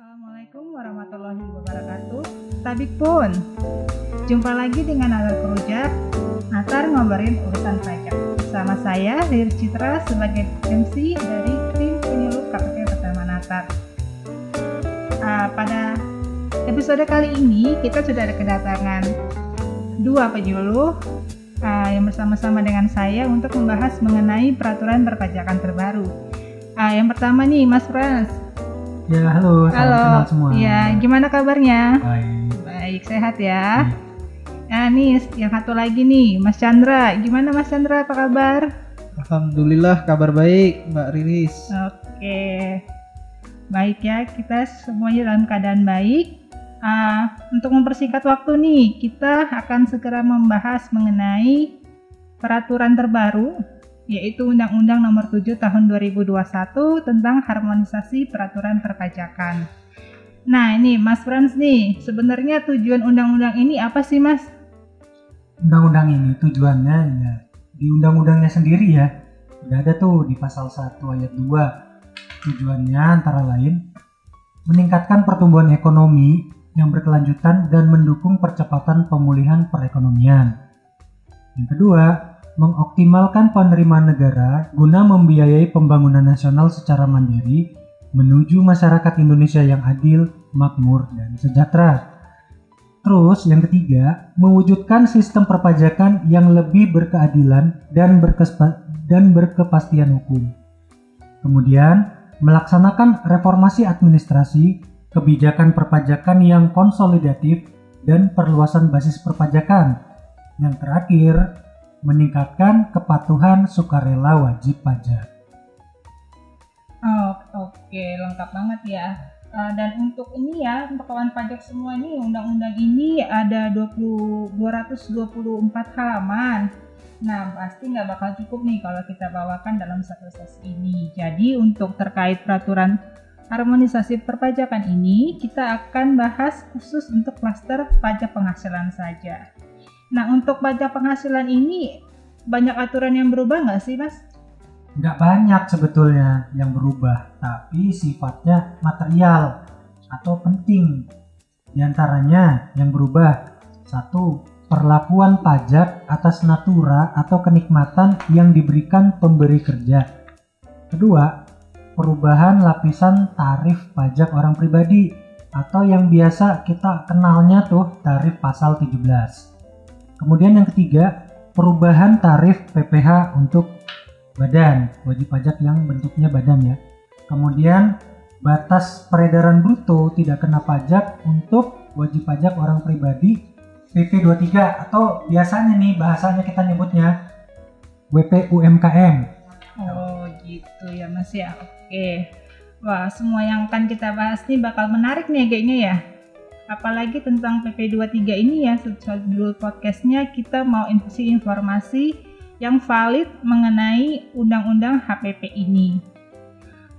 Assalamualaikum warahmatullahi wabarakatuh. Tabik pun. Jumpa lagi dengan Natar Kerujak. Natar ngobarin urusan pajak. Sama saya, Lir Citra sebagai MC dari tim penyuluh KPP Pertama Natar. Uh, pada episode kali ini kita sudah ada kedatangan dua penyuluh uh, yang bersama-sama dengan saya untuk membahas mengenai peraturan perpajakan terbaru. Uh, yang pertama nih, Mas Frans. Ya, halo, salam Halo. kenal semua. Ya, gimana kabarnya? Baik. Baik, sehat ya. Nah, nih yang satu lagi nih, Mas Chandra. Gimana Mas Chandra? Apa kabar? Alhamdulillah kabar baik Mbak Riris. Oke. Baik ya, kita semuanya dalam keadaan baik. Ah, untuk mempersingkat waktu nih, kita akan segera membahas mengenai peraturan terbaru yaitu Undang-Undang Nomor 7 Tahun 2021 tentang harmonisasi peraturan perpajakan. Nah, ini Mas Frans nih, sebenarnya tujuan undang-undang ini apa sih, Mas? Undang-undang ini tujuannya ya di undang-undangnya sendiri ya. Udah ada tuh di pasal 1 ayat 2. Tujuannya antara lain meningkatkan pertumbuhan ekonomi yang berkelanjutan dan mendukung percepatan pemulihan perekonomian. Yang kedua, mengoptimalkan penerimaan negara guna membiayai pembangunan nasional secara mandiri menuju masyarakat Indonesia yang adil, makmur, dan sejahtera. Terus yang ketiga, mewujudkan sistem perpajakan yang lebih berkeadilan dan, dan berkepastian hukum. Kemudian, melaksanakan reformasi administrasi, kebijakan perpajakan yang konsolidatif, dan perluasan basis perpajakan. Yang terakhir, meningkatkan kepatuhan sukarela wajib pajak. Oh, oke, lengkap banget ya. Uh, dan untuk ini ya, untuk kawan pajak semua ini, undang-undang ini ada 20, 224 halaman. Nah, pasti nggak bakal cukup nih kalau kita bawakan dalam satu sesi ini. Jadi, untuk terkait peraturan harmonisasi perpajakan ini, kita akan bahas khusus untuk klaster pajak penghasilan saja. Nah, untuk pajak penghasilan ini, banyak aturan yang berubah nggak sih, Mas? Nggak banyak sebetulnya yang berubah, tapi sifatnya material atau penting. Di antaranya yang berubah, satu, perlakuan pajak atas natura atau kenikmatan yang diberikan pemberi kerja. Kedua, perubahan lapisan tarif pajak orang pribadi atau yang biasa kita kenalnya tuh tarif pasal 17. Kemudian yang ketiga, perubahan tarif PPh untuk badan, wajib pajak yang bentuknya badan ya. Kemudian batas peredaran bruto tidak kena pajak untuk wajib pajak orang pribadi PP 23 atau biasanya nih bahasanya kita nyebutnya WP UMKM. Oh gitu ya mas ya, oke. Wah semua yang akan kita bahas nih bakal menarik nih kayaknya ya. Apalagi tentang PP 23 ini ya, sesuai judul podcastnya kita mau kasih informasi yang valid mengenai undang-undang HPP ini.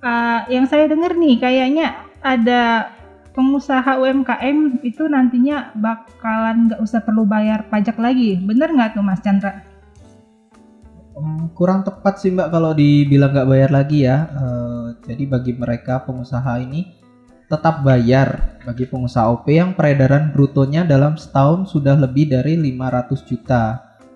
Uh, yang saya dengar nih kayaknya ada pengusaha UMKM itu nantinya bakalan nggak usah perlu bayar pajak lagi. Bener nggak tuh Mas Chandra? Kurang tepat sih Mbak kalau dibilang nggak bayar lagi ya. Uh, jadi bagi mereka pengusaha ini tetap bayar bagi pengusaha OP yang peredaran brutonya dalam setahun sudah lebih dari 500 juta.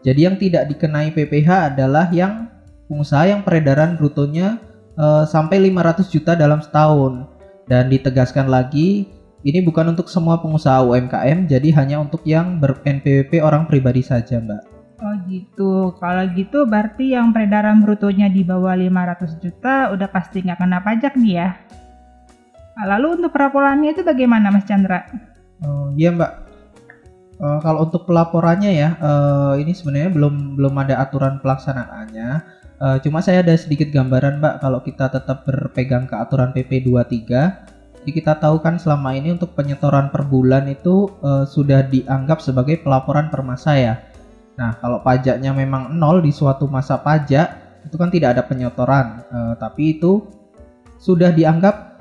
Jadi yang tidak dikenai PPh adalah yang pengusaha yang peredaran brutonya uh, sampai 500 juta dalam setahun. Dan ditegaskan lagi, ini bukan untuk semua pengusaha UMKM, jadi hanya untuk yang ber-NPWP orang pribadi saja, Mbak. Oh gitu, kalau gitu berarti yang peredaran brutonya di bawah 500 juta udah pasti nggak kena pajak nih ya? Nah, lalu untuk pelaporannya itu bagaimana Mas Chandra? Oh iya Mbak, uh, kalau untuk pelaporannya ya, uh, ini sebenarnya belum belum ada aturan pelaksanaannya. Uh, cuma saya ada sedikit gambaran Mbak kalau kita tetap berpegang ke aturan PP 23. Jadi kita tahu kan selama ini untuk penyetoran per bulan itu uh, sudah dianggap sebagai pelaporan per masa ya. Nah kalau pajaknya memang nol di suatu masa pajak itu kan tidak ada penyetoran, uh, tapi itu sudah dianggap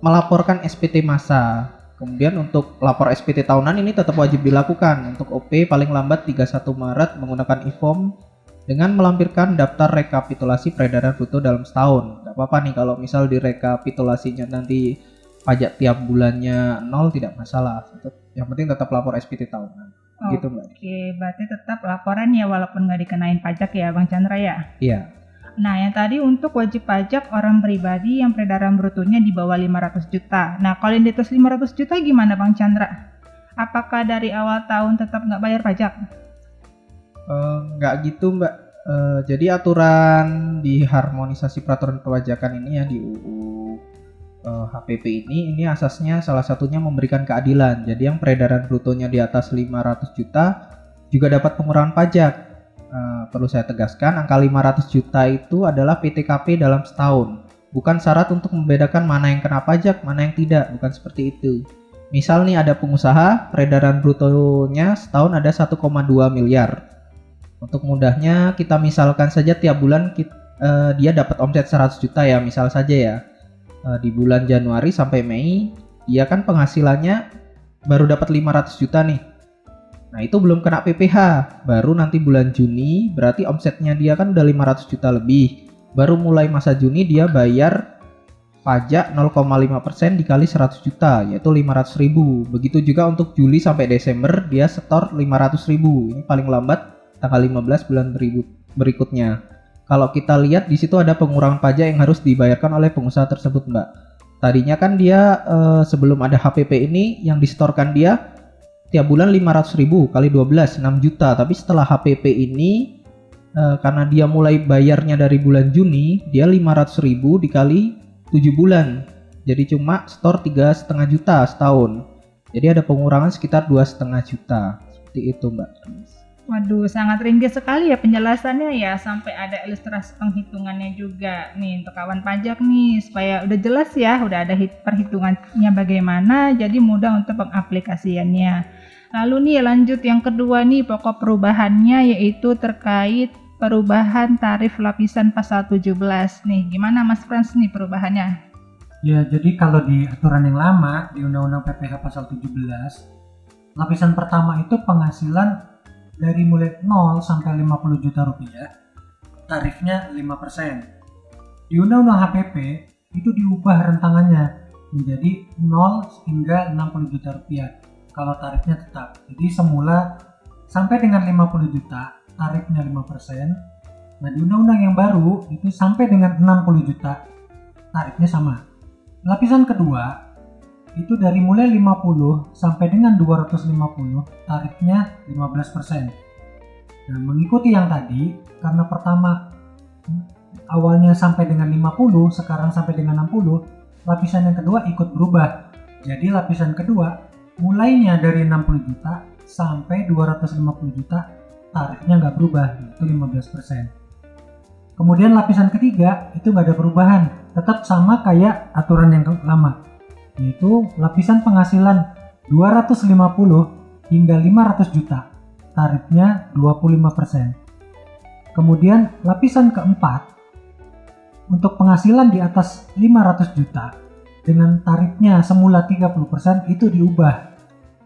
melaporkan SPT masa. Kemudian untuk lapor SPT tahunan ini tetap wajib dilakukan. Untuk OP paling lambat 31 Maret menggunakan e-form dengan melampirkan daftar rekapitulasi peredaran bruto dalam setahun. Gak apa-apa nih kalau misal direkapitulasinya nanti pajak tiap bulannya nol tidak masalah. Yang penting tetap lapor SPT tahunan. Oh, Gitu mbak. Oke, berarti tetap laporan ya walaupun nggak dikenain pajak ya Bang Chandra ya. Iya. Nah, yang tadi untuk wajib pajak orang pribadi yang peredaran brutonya di bawah 500 juta. Nah, kalau yang di atas 500 juta gimana Bang Chandra? Apakah dari awal tahun tetap nggak bayar pajak? Nggak gitu mbak. Eh, jadi aturan di harmonisasi peraturan perpajakan ini ya di UU eh, HPP ini, ini asasnya salah satunya memberikan keadilan. Jadi yang peredaran brutonya di atas 500 juta juga dapat pengurangan pajak. Eh, perlu saya tegaskan, angka 500 juta itu adalah PTKP dalam setahun. Bukan syarat untuk membedakan mana yang kena pajak, mana yang tidak. Bukan seperti itu. Misal nih ada pengusaha, peredaran brutonya setahun ada 1,2 miliar. Untuk mudahnya kita misalkan saja tiap bulan kit- eh, dia dapat omset 100 juta ya, misal saja ya. Eh, di bulan Januari sampai Mei dia kan penghasilannya baru dapat 500 juta nih. Nah, itu belum kena PPh. Baru nanti bulan Juni berarti omsetnya dia kan udah 500 juta lebih. Baru mulai masa Juni dia bayar pajak 0,5% dikali 100 juta yaitu 500 ribu. Begitu juga untuk Juli sampai Desember dia setor 500 ribu. Ini paling lambat tanggal 15 bulan berikutnya. Kalau kita lihat di situ ada pengurangan pajak yang harus dibayarkan oleh pengusaha tersebut, Mbak. Tadinya kan dia eh, sebelum ada HPP ini yang disetorkan dia tiap bulan 500 ribu kali 12 6 juta. Tapi setelah HPP ini eh, karena dia mulai bayarnya dari bulan Juni, dia 500 ribu dikali 7 bulan. Jadi cuma store tiga setengah juta setahun. Jadi ada pengurangan sekitar dua setengah juta. Seperti itu, Mbak. Waduh, sangat rinci sekali ya penjelasannya ya sampai ada ilustrasi penghitungannya juga nih untuk kawan pajak nih supaya udah jelas ya, udah ada hit- perhitungannya bagaimana jadi mudah untuk pengaplikasiannya. Lalu nih lanjut yang kedua nih pokok perubahannya yaitu terkait perubahan tarif lapisan pasal 17 nih. Gimana Mas Frans nih perubahannya? Ya, jadi kalau di aturan yang lama di Undang-Undang PPh pasal 17, lapisan pertama itu penghasilan dari mulai 0 sampai 50 juta rupiah, tarifnya 5%. Di Undang-Undang HPP itu diubah rentangannya menjadi 0 hingga 60 juta rupiah kalau tarifnya tetap. Jadi semula sampai dengan 50 juta tarifnya 5%. Nah di undang-undang yang baru itu sampai dengan 60 juta tarifnya sama. Lapisan kedua itu dari mulai 50 sampai dengan 250 tarifnya 15%. Nah, mengikuti yang tadi karena pertama awalnya sampai dengan 50, sekarang sampai dengan 60, lapisan yang kedua ikut berubah. Jadi lapisan kedua mulainya dari 60 juta sampai 250 juta tarifnya nggak berubah, itu 15%. Kemudian lapisan ketiga itu nggak ada perubahan, tetap sama kayak aturan yang lama, yaitu lapisan penghasilan 250 hingga 500 juta, tarifnya 25%. Kemudian lapisan keempat untuk penghasilan di atas 500 juta dengan tarifnya semula 30% itu diubah.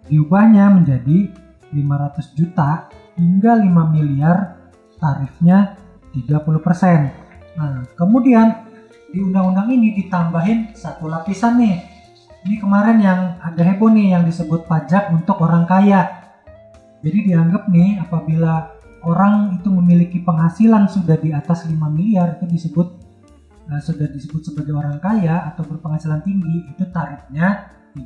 Diubahnya menjadi 500 juta hingga 5 miliar tarifnya 30%. Nah, kemudian di undang-undang ini ditambahin satu lapisan nih. Ini kemarin yang ada heboh nih yang disebut pajak untuk orang kaya. Jadi dianggap nih apabila orang itu memiliki penghasilan sudah di atas 5 miliar itu disebut eh, sudah disebut sebagai orang kaya atau berpenghasilan tinggi itu tarifnya 35%.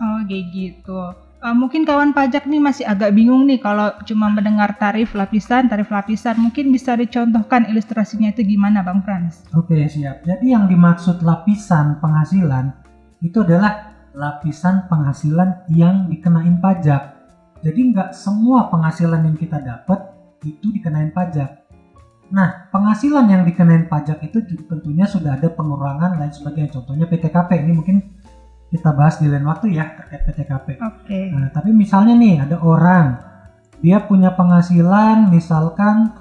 Oh, kayak gitu. Eh, mungkin kawan pajak nih masih agak bingung nih kalau cuma mendengar tarif lapisan, tarif lapisan. Mungkin bisa dicontohkan ilustrasinya itu gimana, Bang Frans? Oke, siap. Jadi yang dimaksud lapisan penghasilan itu adalah lapisan penghasilan yang dikenain pajak. Jadi nggak semua penghasilan yang kita dapat itu dikenain pajak. Nah, penghasilan yang dikenain pajak itu tentunya sudah ada pengurangan lain sebagainya. Contohnya PTKP. Ini mungkin kita bahas di lain waktu ya terkait PTKP. Oke. Nah, tapi misalnya nih ada orang dia punya penghasilan misalkan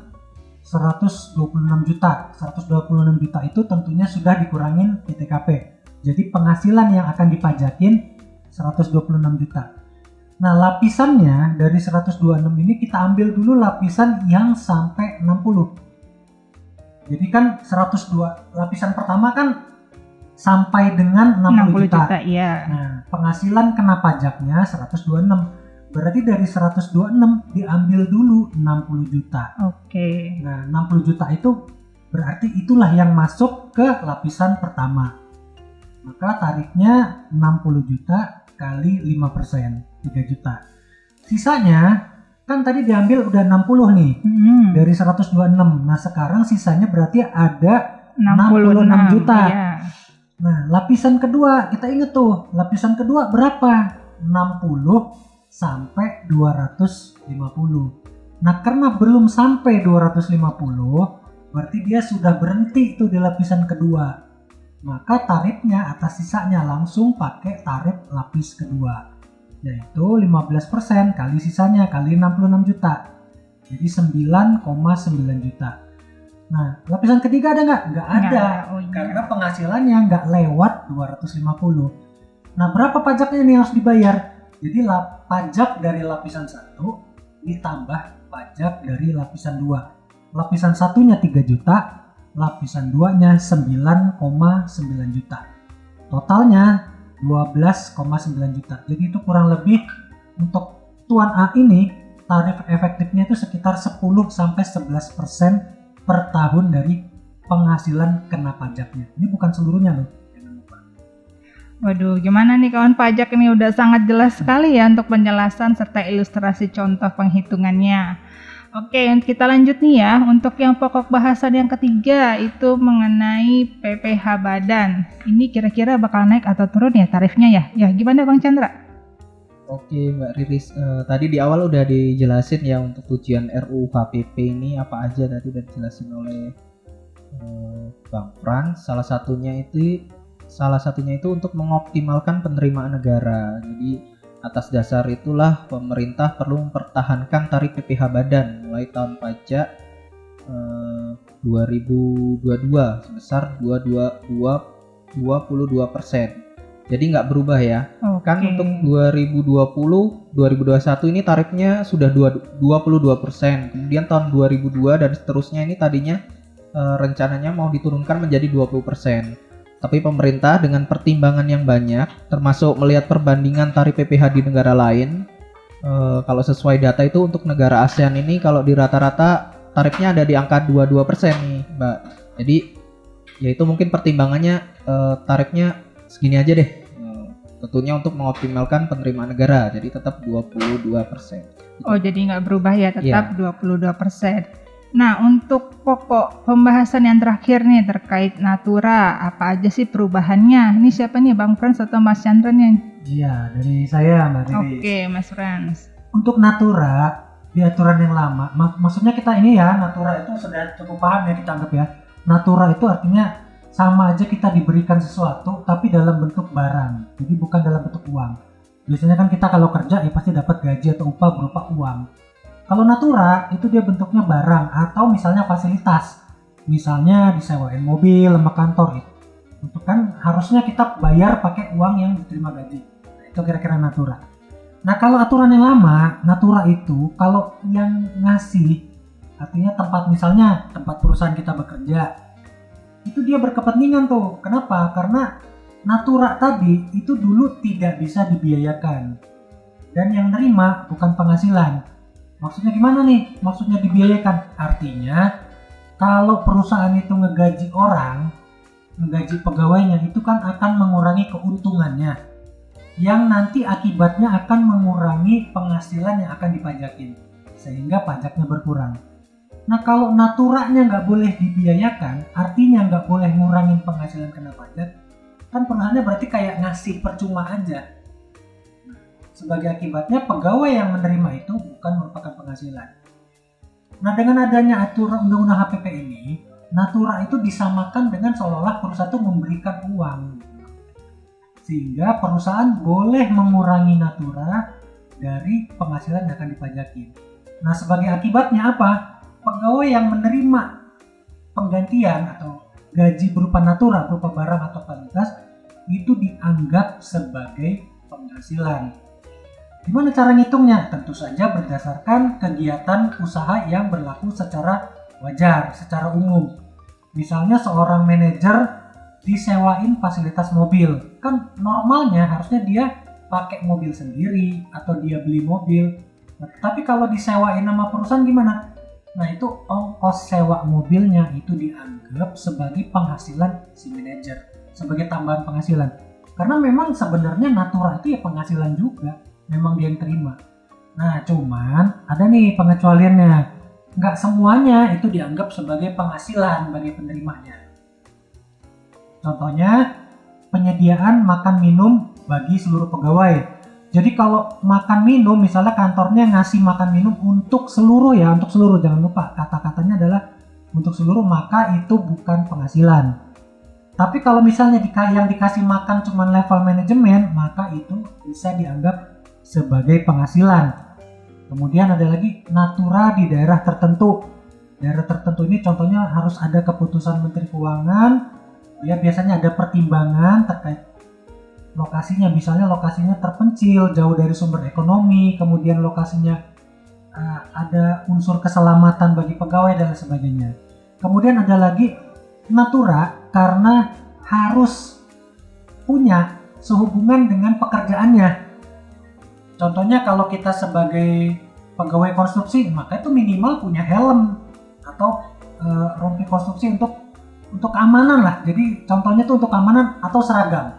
126 juta. 126 juta itu tentunya sudah dikurangin PTKP. Jadi penghasilan yang akan dipajakin 126 juta. Nah, lapisannya dari 126 ini kita ambil dulu lapisan yang sampai 60. Jadi kan 102 lapisan pertama kan sampai dengan 60, 60 juta. juta, iya. Nah, penghasilan kena pajaknya 126. Berarti dari 126 diambil dulu 60 juta. Oke. Nah, 60 juta itu berarti itulah yang masuk ke lapisan pertama. Maka tarifnya 60 juta kali 5%, 3 juta. Sisanya kan tadi diambil udah 60 nih Hmm, dari 126. Nah, sekarang sisanya berarti ada 66 juta. Iya. Nah, lapisan kedua, kita inget tuh, lapisan kedua berapa? 60 sampai 250. Nah, karena belum sampai 250, berarti dia sudah berhenti tuh di lapisan kedua. Maka tarifnya atas sisanya langsung pakai tarif lapis kedua, yaitu 15% kali sisanya kali 66 juta. Jadi 9,9 juta. Nah, lapisan ketiga ada nggak? Nggak ada Nggak Oh, iya. karena penghasilannya nggak lewat 250. Nah, berapa pajaknya ini harus dibayar? Jadi la- pajak dari lapisan 1 ditambah pajak dari lapisan 2. Lapisan satunya 3 juta, lapisan 2-nya 9,9 juta. Totalnya 12,9 juta. Jadi itu kurang lebih untuk tuan A ini tarif efektifnya itu sekitar 10 sampai 11% per tahun dari penghasilan kena pajaknya. Ini bukan seluruhnya loh. Waduh, gimana nih kawan pajak ini udah sangat jelas sekali ya untuk penjelasan serta ilustrasi contoh penghitungannya. Oke, kita lanjut nih ya. Untuk yang pokok bahasan yang ketiga itu mengenai PPh badan. Ini kira-kira bakal naik atau turun ya tarifnya ya? Ya, gimana Bang Chandra? Oke Mbak Riris, Eh, tadi di awal udah dijelasin ya untuk tujuan RUU HPP ini apa aja tadi udah dijelasin oleh eh, Bang Frans. Salah satunya itu salah satunya itu untuk mengoptimalkan penerimaan negara. Jadi atas dasar itulah pemerintah perlu mempertahankan tarif PPh badan mulai tahun pajak eh, 2022 sebesar 22 22 persen. Jadi nggak berubah ya. Oke. Kan untuk 2020, 2021 ini tarifnya sudah dua- 22%. Kemudian tahun 2002 dan seterusnya ini tadinya eh, rencananya mau diturunkan menjadi 20%. Tapi pemerintah dengan pertimbangan yang banyak, termasuk melihat perbandingan tarif PPh di negara lain, eh, kalau sesuai data itu untuk negara ASEAN ini kalau di rata-rata tarifnya ada di angka 22% nih, Mbak. Jadi ya itu mungkin pertimbangannya eh, tarifnya segini aja deh. Tentunya untuk mengoptimalkan penerimaan negara, jadi tetap 22%. Oh, jadi nggak berubah ya, tetap Iya. 22%. Nah, untuk pokok pembahasan yang terakhir nih terkait Natura, apa aja sih perubahannya? Ini siapa nih, Bang Frans atau Mas Chandra nih? Iya, dari saya Mbak Riris. Oke, Mas Frans. Untuk Natura di aturan yang lama, mak- maksudnya kita ini ya, Natura itu sudah cukup paham ya kita anggap ya. Natura itu artinya sama aja kita diberikan sesuatu tapi dalam bentuk barang. Jadi bukan dalam bentuk uang. Biasanya kan kita kalau kerja ya pasti dapat gaji atau upah berupa uang. Kalau Natura itu dia bentuknya barang atau misalnya fasilitas. Misalnya disewain mobil sama kantor itu. Itu kan harusnya kita bayar pakai uang yang diterima gaji. Nah, itu kira-kira Natura. Nah kalau aturan yang lama, Natura itu kalau yang ngasih artinya tempat misalnya tempat perusahaan kita bekerja itu dia berkepentingan tuh. Kenapa? Karena Natura tadi itu dulu tidak bisa dibiayakan dan yang nerima bukan penghasilan. Maksudnya gimana nih? Maksudnya dibiayakan? Artinya kalau perusahaan itu ngegaji orang, ngegaji pegawainya itu kan akan mengurangi keuntungannya yang nanti akibatnya akan mengurangi penghasilan yang akan dipajakin sehingga pajaknya berkurang. Nah kalau naturanya nggak boleh dibiayakan, artinya nggak boleh ngurangin penghasilan kena pajak, kan perusahaannya berarti kayak ngasih percuma aja. Sebagai akibatnya pegawai yang menerima itu bukan merupakan penghasilan. Nah dengan adanya aturan undang-undang HPP ini, Natura itu disamakan dengan seolah-olah perusahaan itu memberikan uang sehingga perusahaan boleh mengurangi natura dari penghasilan yang akan dipajakin. Nah, sebagai akibatnya apa? Pegawai yang menerima penggantian atau gaji berupa natura, berupa barang atau fasilitas itu dianggap sebagai penghasilan. Gimana cara ngitungnya? Tentu saja berdasarkan kegiatan usaha yang berlaku secara wajar, secara umum. Misalnya seorang manajer disewain fasilitas mobil. Kan normalnya harusnya dia pakai mobil sendiri atau dia beli mobil. Nah, tapi kalau disewain sama perusahaan gimana? Nah itu ongkos sewa mobilnya itu dianggap sebagai penghasilan si manajer, sebagai tambahan penghasilan. Karena memang sebenarnya natura itu ya penghasilan juga, memang dia yang terima. Nah cuman ada nih pengecualiannya, nggak semuanya itu dianggap sebagai penghasilan bagi penerimanya. Contohnya penyediaan makan minum bagi seluruh pegawai jadi kalau makan minum, misalnya kantornya ngasih makan minum untuk seluruh ya, untuk seluruh jangan lupa kata-katanya adalah untuk seluruh maka itu bukan penghasilan. Tapi kalau misalnya yang dikasih makan cuma level manajemen, maka itu bisa dianggap sebagai penghasilan. Kemudian ada lagi natura di daerah tertentu. Daerah tertentu ini contohnya harus ada keputusan Menteri Keuangan, ya biasanya ada pertimbangan terkait lokasinya misalnya lokasinya terpencil jauh dari sumber ekonomi kemudian lokasinya uh, ada unsur keselamatan bagi pegawai dan sebagainya. Kemudian ada lagi natura karena harus punya sehubungan dengan pekerjaannya. Contohnya kalau kita sebagai pegawai konstruksi maka itu minimal punya helm atau uh, rompi konstruksi untuk untuk keamanan lah. Jadi contohnya itu untuk keamanan atau seragam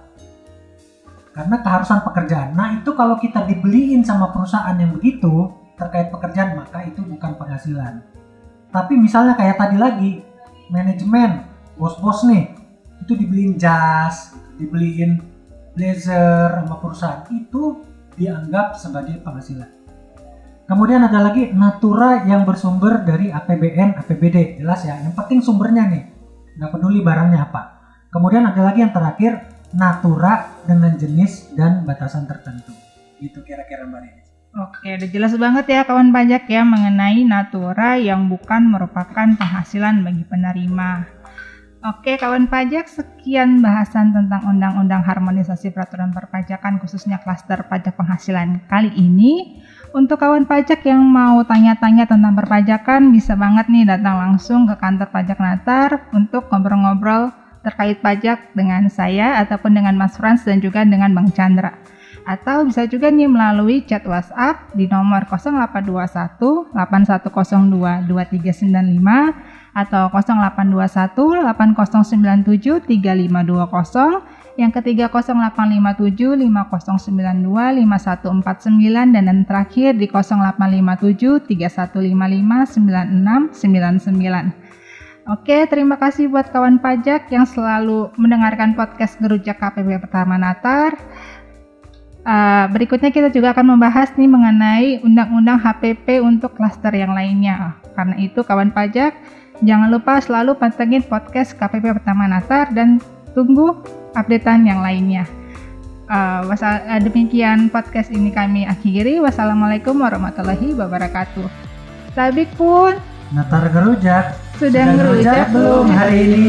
karena keharusan pekerjaan. Nah itu kalau kita dibeliin sama perusahaan yang begitu terkait pekerjaan maka itu bukan penghasilan. Tapi misalnya kayak tadi lagi manajemen bos-bos nih itu dibeliin jas, dibeliin blazer sama perusahaan itu dianggap sebagai penghasilan. Kemudian ada lagi natura yang bersumber dari APBN, APBD, jelas ya. Yang penting sumbernya nih, nggak peduli barangnya apa. Kemudian ada lagi yang terakhir natura dengan jenis dan batasan tertentu. Itu kira-kira Mbak Rini. Oke, udah jelas banget ya kawan pajak ya mengenai natura yang bukan merupakan penghasilan bagi penerima. Oke, kawan pajak, sekian bahasan tentang Undang-Undang Harmonisasi Peraturan Perpajakan khususnya klaster pajak penghasilan kali ini. Untuk kawan pajak yang mau tanya-tanya tentang perpajakan, bisa banget nih datang langsung ke kantor pajak Natar untuk ngobrol-ngobrol terkait pajak dengan saya ataupun dengan Mas Frans dan juga dengan Bang Chandra. Atau bisa juga nih melalui chat WhatsApp di nomor 0821 8102 2395 atau 0821 8097 3520 yang ketiga 0857 5092 5149 dan yang terakhir di 0857 3155 9699. Oke, terima kasih buat kawan pajak yang selalu mendengarkan podcast Gerujak KPP Pertama Natar. Uh, berikutnya kita juga akan membahas nih mengenai undang-undang HPP untuk klaster yang lainnya. Karena itu kawan pajak, jangan lupa selalu pantengin podcast KPP Pertama Natar dan tunggu updatean yang lainnya. Uh, uh, demikian podcast ini kami akhiri. Wassalamualaikum warahmatullahi wabarakatuh. Tabik pun. Natar Gerujak sudah ngerujak belum hari ini?